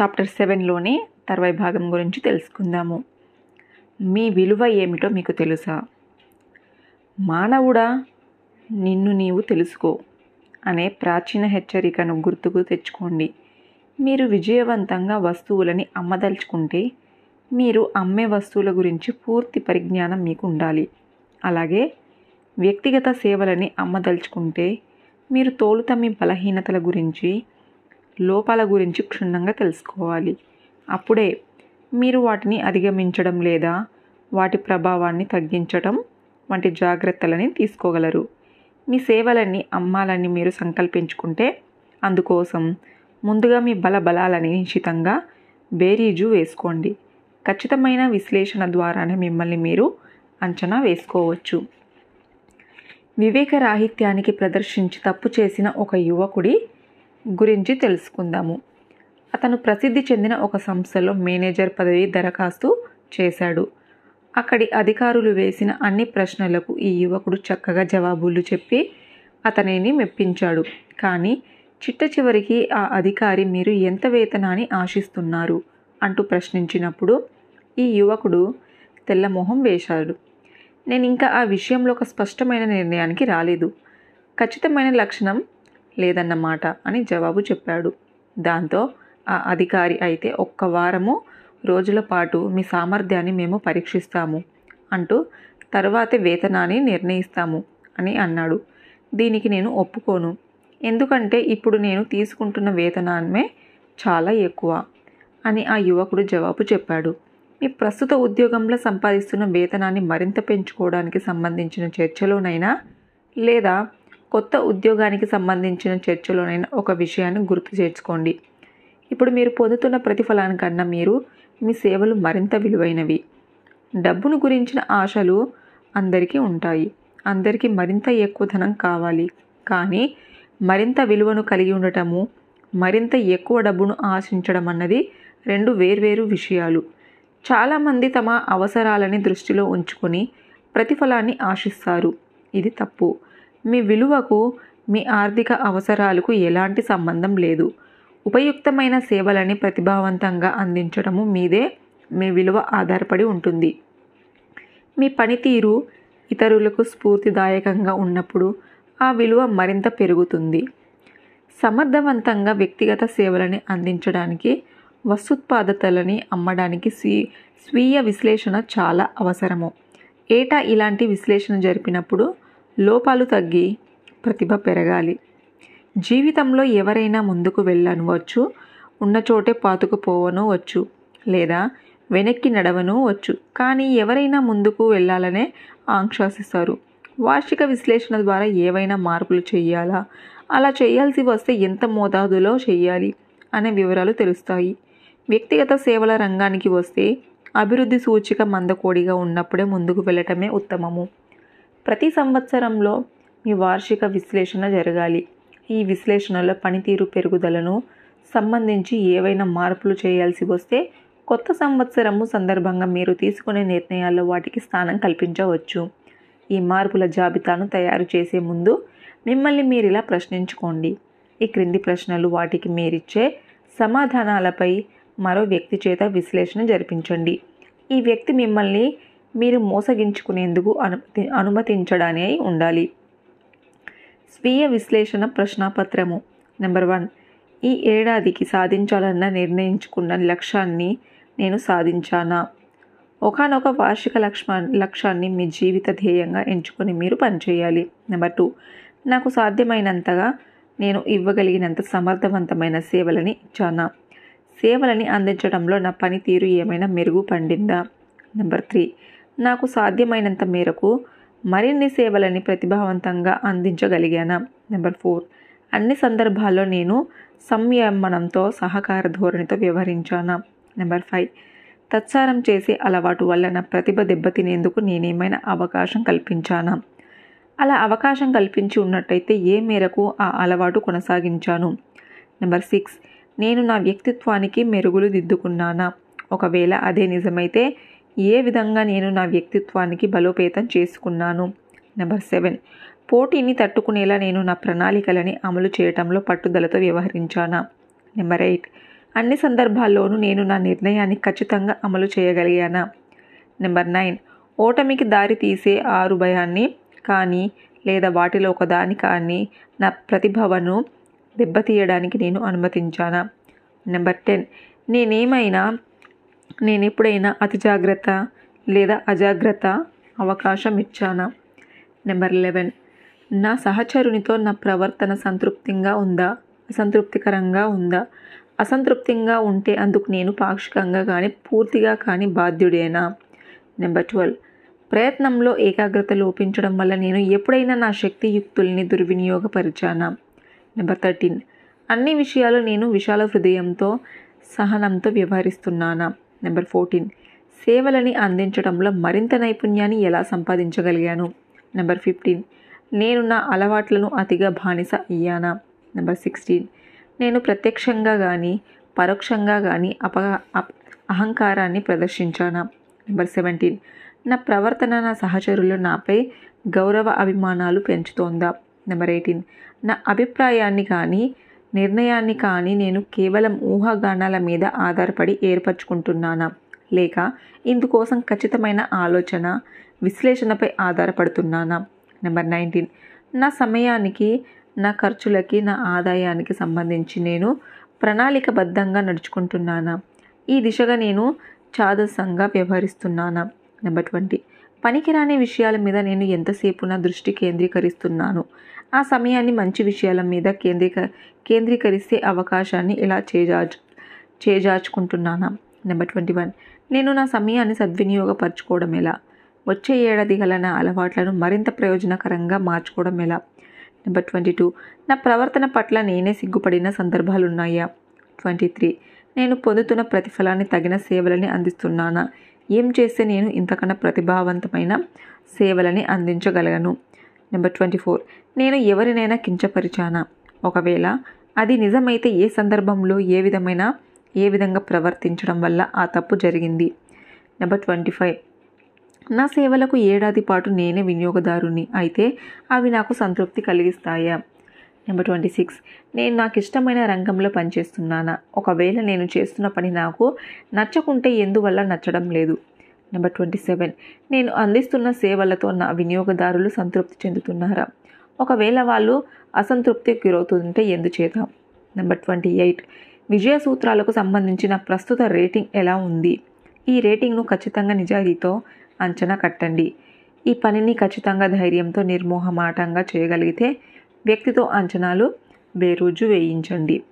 Chapter సెవెన్లోని తర్వాయి భాగం గురించి తెలుసుకుందాము. మీ విలువ ఏమిటో మీకు తెలుసా? మానవుడా నిన్ను నీవు తెలుసుకో అనే ప్రాచీన హెచ్చరికను గుర్తుకు తెచ్చుకోండి. మీరు విజయవంతంగా వస్తువులని అమ్మదలుచుకుంటే మీరు అమ్మే వస్తువుల గురించి పూర్తి పరిజ్ఞానం మీకు ఉండాలి అలాగే వ్యక్తిగత సేవలని అమ్మదలుచుకుంటే మీరు తోలుత మీ బలహీనతల గురించి లోపాల గురించి క్షుణ్ణంగా తెలుసుకోవాలి. అప్పుడే మీరు వాటిని అధిగమించడం లేదా వాటి ప్రభావాన్ని తగ్గించడం వంటి జాగ్రత్తలని తీసుకోగలరు. మీ సేవలన్నీ అమ్మాలని మీరు సంకల్పించుకుంటే అందుకోసం ముందుగా మీ బల బలాలని నిశ్చితంగా బేరీజు వేసుకోండి. ఖచ్చితమైన విశ్లేషణ ద్వారానే మిమ్మల్ని మీరు అంచనా వేసుకోవచ్చు. వివేకరాహిత్యానికి ప్రదర్శించి తప్పు చేసిన ఒక యువకుడి గురించి తెలుసుకుందాము. అతను ప్రసిద్ధి చెందిన ఒక సంస్థలో మేనేజర్ పదవి దరఖాస్తు చేశాడు. అక్కడి అధికారులు వేసిన అన్ని ప్రశ్నలకు ఈ యువకుడు చక్కగా జవాబులు చెప్పి అతనిని మెప్పించాడు. కానీ చిట్ట చివరికి ఆ అధికారి మీరు ఎంత వేతనాన్ని ఆశిస్తున్నారు? అంటూ ప్రశ్నించినప్పుడు ఈ యువకుడు తెల్లమొహం వేశాడు. నేను ఇంకా ఆ విషయంలో ఒక స్పష్టమైన నిర్ణయానికి రాలేదు. ఖచ్చితమైన లక్షణం లేదన్నమాట అని జవాబు చెప్పాడు. దాంతో ఆ అధికారి అయితే ఒక్క వారము రోజుల పాటు మీ సామర్థ్యాన్ని మేము పరీక్షిస్తాము అంటూ తర్వాతే వేతనాన్ని నిర్ణయిస్తాము అని అన్నాడు. దీనికి నేను ఒప్పుకోను. ఎందుకంటే ఇప్పుడు నేను తీసుకుంటున్న వేతనాన్నే చాలా ఎక్కువ అని ఆ యువకుడు జవాబు చెప్పాడు. మీ ప్రస్తుత ఉద్యోగంలో సంపాదిస్తున్న వేతనాన్ని మరింత పెంచుకోవడానికి సంబంధించిన చర్చలోనైనా లేదా కొత్త ఉద్యోగానికి సంబంధించిన చర్చలోనైనా ఒక విషయాన్ని గుర్తు చేర్చుకోండి. ఇప్పుడు మీరు పొందుతున్న ప్రతిఫలానికన్నా మీరు మీ సేవలు మరింత విలువైనవి. డబ్బును గురించిన ఆశలు అందరికీ ఉంటాయి. అందరికీ మరింత ఎక్కువ ధనం కావాలి. కానీ మరింత విలువను కలిగి ఉండటము మరింత ఎక్కువ డబ్బును ఆశించడం అన్నది రెండు వేర్వేరు విషయాలు. చాలామంది తమ అవసరాలని దృష్టిలో ఉంచుకొని ప్రతిఫలాన్ని ఆశిస్తారు. ఇది తప్పు. మీ విలువకు మీ ఆర్థిక అవసరాలకు ఎలాంటి సంబంధం లేదు. ఉపయుక్తమైన సేవలని ప్రతిభావంతంగా అందించడము మీదే మీ విలువ ఆధారపడి ఉంటుంది. మీ పనితీరు ఇతరులకు స్ఫూర్తిదాయకంగా ఉన్నప్పుడు ఆ విలువ మరింత పెరుగుతుంది. సమర్థవంతంగా వ్యక్తిగత సేవలని అందించడానికి వస్తుత్పాదతలని అమ్మడానికి స్వీ స్వీయ విశ్లేషణ చాలా అవసరము. ఏటా ఇలాంటి విశ్లేషణ జరిపినప్పుడు లోపాలు తగ్గి ప్రతిభ పెరగాలి. జీవితంలో ఎవరైనా ముందుకు వెళ్ళనవచ్చు ఉన్న చోటే పాతుకుపోవను వచ్చు లేదా వెనక్కి నడవను వచ్చు కానీ ఎవరైనా ముందుకు వెళ్ళాలనే ఆంక్షాసిస్తారు. వార్షిక విశ్లేషణ ద్వారా ఏవైనా మార్పులు చేయాలా? అలా చేయాల్సి వస్తే ఎంత మోతాదులో చేయాలి అనే వివరాలు తెలుస్తాయి. వ్యక్తిగత సేవల రంగానికి వస్తే అభివృద్ధి సూచిక మందకోడిగా ఉన్నప్పుడే ముందుకు వెళ్ళటమే ఉత్తమము. ప్రతి సంవత్సరంలో మీ వార్షిక విశ్లేషణ జరగాలి. ఈ విశ్లేషణలో పనితీరు పెరుగుదలను సంబంధించి ఏవైనా మార్పులు చేయాల్సి వస్తే కొత్త సంవత్సరము సందర్భంగా మీరు తీసుకునే నిర్ణయాల్లో వాటికి స్థానం కల్పించవచ్చు. ఈ మార్పుల జాబితాను తయారు చేసే ముందు మిమ్మల్ని మీరు ఇలా ప్రశ్నించుకోండి. ఈ క్రింది ప్రశ్నలు వాటికి మీరిచ్చే సమాధానాలపై మరో వ్యక్తి చేత విశ్లేషణ జరిపించండి. ఈ వ్యక్తి మిమ్మల్ని మీరు మోసగించుకునేందుకు అనుమతి అనుమతించడానే ఉండాలి. స్వీయ విశ్లేషణ ప్రశ్నాపత్రము. Number one. ఈ ఏడాదికి సాధించాలన్న నిర్ణయించుకున్న లక్ష్యాన్ని నేను సాధించానా? ఒకనొక వార్షిక లక్ష్మ లక్ష్యాన్ని మీ జీవిత ధ్యేయంగా ఎంచుకొని మీరు పనిచేయాలి. Number two. నాకు సాధ్యమైనంతగా నేను ఇవ్వగలిగినంత సమర్థవంతమైన సేవలని ఇచ్చానా? సేవలని అందించడంలో నా పనితీరు ఏమైనా మెరుగుపడిందా నెంబర్ త్రీ. నాకు సాధ్యమైనంత మేరకు మరిన్ని సేవలని ప్రతిభావంతంగా అందించగలిగానా. Number four. అన్ని సందర్భాల్లో నేను సంయమనంతో సహకార ధోరణితో వ్యవహరించానా. Number five. తత్సారం చేసే అలవాటు వల్ల నా ప్రతిభ దెబ్బతినేందుకు నేనేమైనా అవకాశం కల్పించానా? అలా అవకాశం కల్పించి ఉన్నట్టయితే ఏ మేరకు ఆ అలవాటు కొనసాగించాను? Number six. నేను నా వ్యక్తిత్వానికి మెరుగులు దిద్దుకున్నానా? ఒకవేళ అదే నిజమైతే ఏ విధంగా నేను నా వ్యక్తిత్వానికి బలోపేతం చేసుకున్నాను? Number seven. పోటీని తట్టుకునేలా నేను నా ప్రణాళికలని అమలు చేయటంలో పట్టుదలతో వ్యవహరించానా? Number eight. అన్ని సందర్భాల్లోనూ నేను నా నిర్ణయాన్ని ఖచ్చితంగా అమలు చేయగలిగానా? Number nine. ఓటమికి దారి తీసే ఆరు భయాన్ని కానీ లేదా వాటిలో ఒకదాని కానీ నా ప్రతిభవను దెబ్బతీయడానికి నేను అనుమతించానా? Number ten. నేనేమైనా నేను ఎప్పుడైనా అతి జాగ్రత్త లేదా అజాగ్రత్త అవకాశం ఇచ్చానా నెంబర్ లెవెన్. నా సహచరునితో నా ప్రవర్తన సంతృప్తిగా ఉందా? అసంతృప్తికరంగా ఉందా? అసంతృప్తిగా ఉంటే అందుకు నేను పాక్షికంగా కానీ పూర్తిగా కానీ బాధ్యుడేనా? Number twelve. ప్రయత్నంలో ఏకాగ్రత లోపించడం వల్ల నేను ఎప్పుడైనా నా శక్తియుక్తుల్ని దుర్వినియోగపరిచానా? Number thirteen. అన్ని విషయాలు నేను విశాల హృదయంతో సహనంతో వ్యవహరిస్తున్నానా? Number fourteen. సేవలని అందించడంలో మరింత నైపుణ్యాన్ని ఎలా సంపాదించగలిగాను? Number fifteen. నేను నా అలవాట్లను అతిగా బానిస అయ్యానా? Number sixteen. నేను ప్రత్యక్షంగా కానీ పరోక్షంగా కానీ అప అహంకారాన్ని ప్రదర్శించానా? Number seventeen. నా ప్రవర్తన నా సహచరులు నాపై గౌరవ అభిమానాలు పెంచుతోందా? Number eighteen. నా అభిప్రాయాన్ని కానీ నిర్ణయాన్ని కానీ నేను కేవలం ఊహాగానాల మీద ఆధారపడి ఏర్పరచుకుంటున్నానా? లేక ఇందుకోసం ఖచ్చితమైన ఆలోచన విశ్లేషణపై ఆధారపడుతున్నానా? Number nineteen. నా సమయానికి నా ఖర్చులకి నా ఆదాయానికి సంబంధించి నేను ప్రణాళికబద్ధంగా నడుచుకుంటున్నానా? ఈ దిశగా నేను చాదసంగా వ్యవహరిస్తున్నానా? Number twenty. పనికిరాని విషయాల మీద నేను ఎంతసేపు నా దృష్టి కేంద్రీకరిస్తున్నాను? ఆ సమయాన్ని మంచి విషయాల మీద కేంద్రీక కేంద్రీకరిస్తే అవకాశాన్ని ఇలా చేజార్చు చేజార్చుకుంటున్నానా? నెంబర్ ట్వంటీ వన్ నేను నా సమయాన్ని సద్వినియోగపరచుకోవడం ఎలా? వచ్చే ఏడాది గల నా అలవాట్లను మరింత ప్రయోజనకరంగా మార్చుకోవడం ఎలా? నెంబర్ ట్వంటీ టూ నా ప్రవర్తన పట్ల నేనే సిగ్గుపడిన సందర్భాలు ఉన్నాయా ట్వంటీ త్రీ నేను పొందుతున్న ప్రతిఫలాన్ని తగిన సేవలని అందిస్తున్నానా? ఏం చేస్తే నేను ఇంతకన్నా ప్రతిభావంతమైన సేవలని అందించగలను? నెంబర్ ట్వంటీ ఫోర్ నేను ఎవరినైనా కించపరిచానా? ఒకవేళ అది నిజమైతే ఏ సందర్భంలో ఏ విధమైన ఏ విధంగా ప్రవర్తించడం వల్ల ఆ తప్పు జరిగింది? నెంబర్ ట్వంటీ ఫైవ్ నా సేవలకు ఏడాది పాటు నేనే వినియోగదారుని అయితే అవి నాకు సంతృప్తి కలిగిస్తాయా? నెంబర్ ట్వంటీ సిక్స్ నేను నాకు ఇష్టమైన రంగంలో పనిచేస్తున్నానా? ఒకవేళ నేను చేస్తున్న పని నాకు నచ్చకుంటే ఎందువల్ల నచ్చడం లేదు? నెంబర్ ట్వంటీ సెవెన్ నేను అందిస్తున్న సేవలతో నా వినియోగదారులు సంతృప్తి చెందుతున్నారా? ఒకవేళ వాళ్ళు అసంతృప్తికి గురవుతుంటే ఎందుచేత? నెంబర్ ట్వంటీ ఎయిట్ విజయ సూత్రాలకు సంబంధించిన ప్రస్తుత రేటింగ్ ఎలా ఉంది? ఈ రేటింగ్ను ఖచ్చితంగా నిజాయితీతో అంచనా కట్టండి. ఈ పనిని ఖచ్చితంగా ధైర్యంతో నిర్మోహమాటంగా చేయగలిగితే వ్యక్తితో అంచనాలు బేరోజు వేయించండి.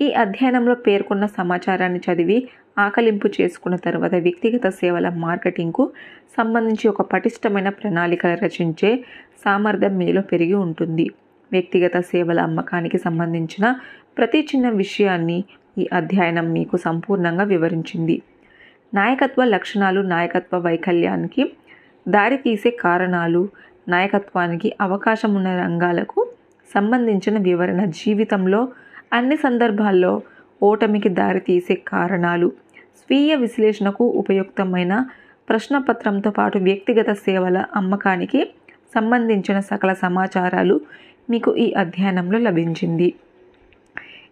ఈ అధ్యయనంలో పేర్కొన్న సమాచారాన్ని చదివి ఆకలింపు చేసుకున్న తర్వాత వ్యక్తిగత సేవల మార్కెటింగ్కు సంబంధించి ఒక పటిష్టమైన ప్రణాళిక రచించే సామర్థ్యం మీలో పెరిగి ఉంటుంది. వ్యక్తిగత సేవల అమ్మకానికి సంబంధించిన ప్రతి చిన్న విషయాన్ని ఈ అధ్యయనం మీకు సంపూర్ణంగా వివరించింది. నాయకత్వ లక్షణాలు నాయకత్వ వైకల్యానికి దారితీసే కారణాలు నాయకత్వానికి అవకాశం ఉన్న రంగాలకు సంబంధించిన వివరణ జీవితంలో అన్ని సందర్భాల్లో ఓటమికి దారితీసే కారణాలు. స్వీయ విశ్లేషణకు ఉపయుక్తమైన ప్రశ్నపత్రంతో పాటు వ్యక్తిగత సేవల అమ్మకానికి సంబంధించిన సకల సమాచారాలు మీకు ఈ అధ్యయనంలో లభించింది.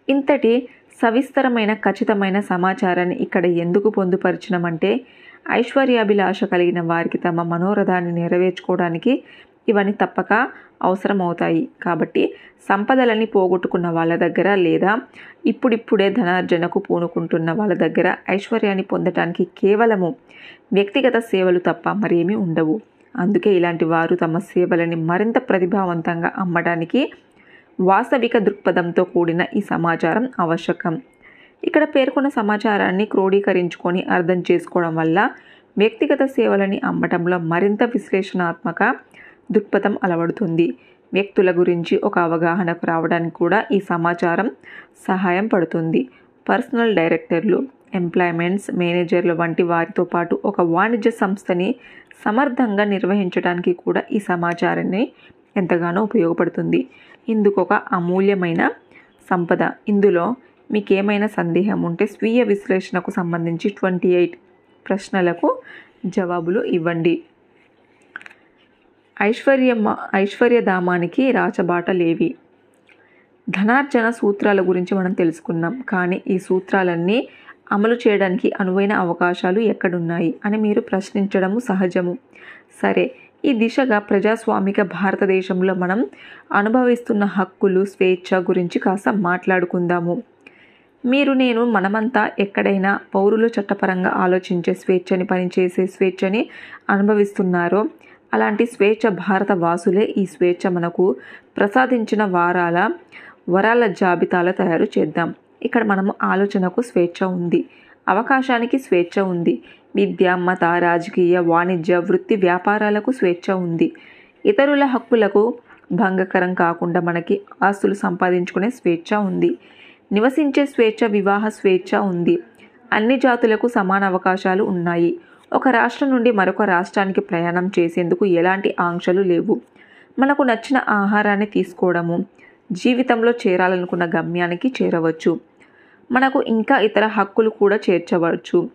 ఇంతటి సవిస్తరమైన ఖచ్చితమైన సమాచారాన్ని ఇక్కడ ఎందుకు పొందుపరిచినమంటే ఐశ్వర్యాభిలాష కలిగిన వారికి తమ మనోరథాన్ని నెరవేర్చుకోవడానికి ఇవన్నీ తప్పక అవసరమవుతాయి. కాబట్టి సంపదలని పోగొట్టుకున్న వాళ్ళ దగ్గర లేదా ఇప్పుడిప్పుడే ధనార్జనకు పూనుకుంటున్న వాళ్ళ దగ్గర ఐశ్వర్యాన్ని పొందటానికి కేవలము వ్యక్తిగత సేవలు తప్ప మరేమీ ఉండవు. అందుకే ఇలాంటి వారు తమ సేవలని మరింత ప్రతిభావంతంగా అమ్మడానికి వాస్తవిక దృక్పథంతో కూడిన ఈ సమాచారం అవశ్యకం ఇక్కడ పేర్కొన్న సమాచారాన్ని క్రోడీకరించుకొని అర్థం చేసుకోవడం వల్ల వ్యక్తిగత సేవలని అమ్మటంలో మరింత విశ్లేషణాత్మక దృక్పథం అలవడుతుంది. వ్యక్తుల గురించి ఒక అవగాహనకు రావడానికి కూడా ఈ సమాచారం సహాయం పడుతుంది. పర్సనల్ డైరెక్టర్లు ఎంప్లాయ్మెంట్స్ మేనేజర్లు వంటి వారితో పాటు ఒక వాణిజ్య సంస్థని సమర్థంగా నిర్వహించడానికి కూడా ఈ సమాచారాన్ని ఎంతగానో ఉపయోగపడుతుంది. ఇందుకు ఒక అమూల్యమైన సంపద. ఇందులో మీకు ఏమైనా సందేహం ఉంటే స్వీయ విశ్లేషణకు సంబంధించి ట్వంటీ ఎయిట్ ప్రశ్నలకు జవాబులు ఇవ్వండి. ఐశ్వర్య ఐశ్వర్యధామానికి రాచబాటలేవి ధనార్జన సూత్రాల గురించి మనం తెలుసుకున్నాం. కానీ ఈ సూత్రాలన్నీ అమలు చేయడానికి అనువైన అవకాశాలు ఎక్కడున్నాయి అని మీరు ప్రశ్నించడము సహజము. సరే ఈ దిశగా ప్రజాస్వామిక భారతదేశంలో మనం అనుభవిస్తున్న హక్కులు స్వేచ్ఛ గురించి కాస్త మాట్లాడుకుందాము. మీరు నేను మనమంతా ఎక్కడైనా పౌరులు చట్టపరంగా ఆలోచించే స్వేచ్ఛని పనిచేసే స్వేచ్ఛని అనుభవిస్తున్నారో అలాంటి స్వేచ్ఛ భారత వాసులే ఈ స్వేచ్ఛ మనకు ప్రసాదించిన వారాల వరాల జాబితాల తయారు చేద్దాం. ఇక్కడ మనము ఆలోచనకు స్వేచ్ఛ ఉంది. అవకాశానికి స్వేచ్ఛ ఉంది. విద్య మత రాజకీయ వాణిజ్య వృత్తి వ్యాపారాలకు స్వేచ్ఛ ఉంది. ఇతరుల హక్కులకు భంగకరం కాకుండా మనకి ఆస్తులు సంపాదించుకునే స్వేచ్ఛ ఉంది. నివసించే స్వేచ్ఛ వివాహ స్వేచ్ఛ ఉంది. అన్ని జాతులకు సమాన అవకాశాలు ఉన్నాయి. ఒక రాష్ట్రం నుండి మరొక రాష్ట్రానికి ప్రయాణం చేసేందుకు ఎలాంటి ఆంక్షలు లేవు. మనకు నచ్చిన ఆహారాన్ని తీసుకోవడము జీవితంలో చేరాలనుకున్న గమ్యానికి చేరవచ్చు. మనకు ఇంకా ఇతర హక్కులు కూడా చేర్చవచ్చు.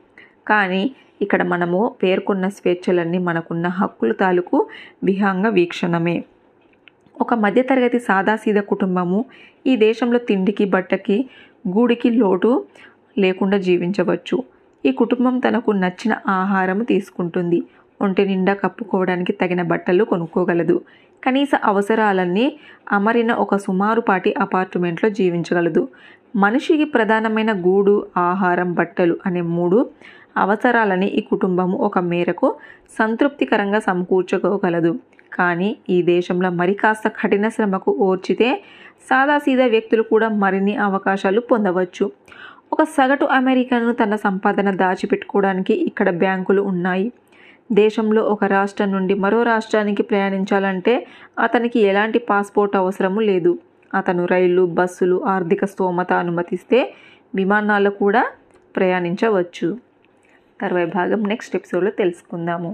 కానీ ఇక్కడ మనము పేర్కొన్న స్వేచ్ఛలన్నీ మనకున్న హక్కుల తాలూకు విహంగ వీక్షణమే. ఒక మధ్యతరగతి సాదాసీద కుటుంబము ఈ దేశంలో తిండికి బట్టకి గూడికి లోటు లేకుండా జీవించవచ్చు. ఈ కుటుంబం తనకు నచ్చిన ఆహారం తీసుకుంటుంది. ఒంటి నిండా కప్పుకోవడానికి తగిన బట్టలు కొనుక్కోగలదు. కనీస అవసరాలన్నీ అమరిన ఒక సుమారుపాటి అపార్ట్మెంట్లో జీవించగలదు. మనిషికి ప్రధానమైన గూడు ఆహారం బట్టలు అనే మూడు అవసరాలని ఈ కుటుంబము ఒక మేరకు సంతృప్తికరంగా సమకూర్చుకోగలదు. కానీ ఈ దేశంలో మరి కాస్త కఠిన శ్రమకు ఓర్చితే సాదాసీదా వ్యక్తులు కూడా మరిన్ని అవకాశాలు పొందవచ్చు. ఒక సగటు అమెరికన్ను తన సంపాదన దాచిపెట్టుకోవడానికి ఇక్కడ బ్యాంకులు ఉన్నాయి. దేశంలో ఒక రాష్ట్రం నుండి మరో రాష్ట్రానికి ప్రయాణించాలంటే అతనికి ఎలాంటి పాస్పోర్ట్ అవసరము లేదు. అతను రైళ్ళు బస్సులు ఆర్థిక స్తోమత అనుమతిస్తే విమానాల్లో కూడా ప్రయాణించవచ్చు. తర్వాయి భాగం నెక్స్ట్ ఎపిసోడ్లో తెలుసుకుందాము.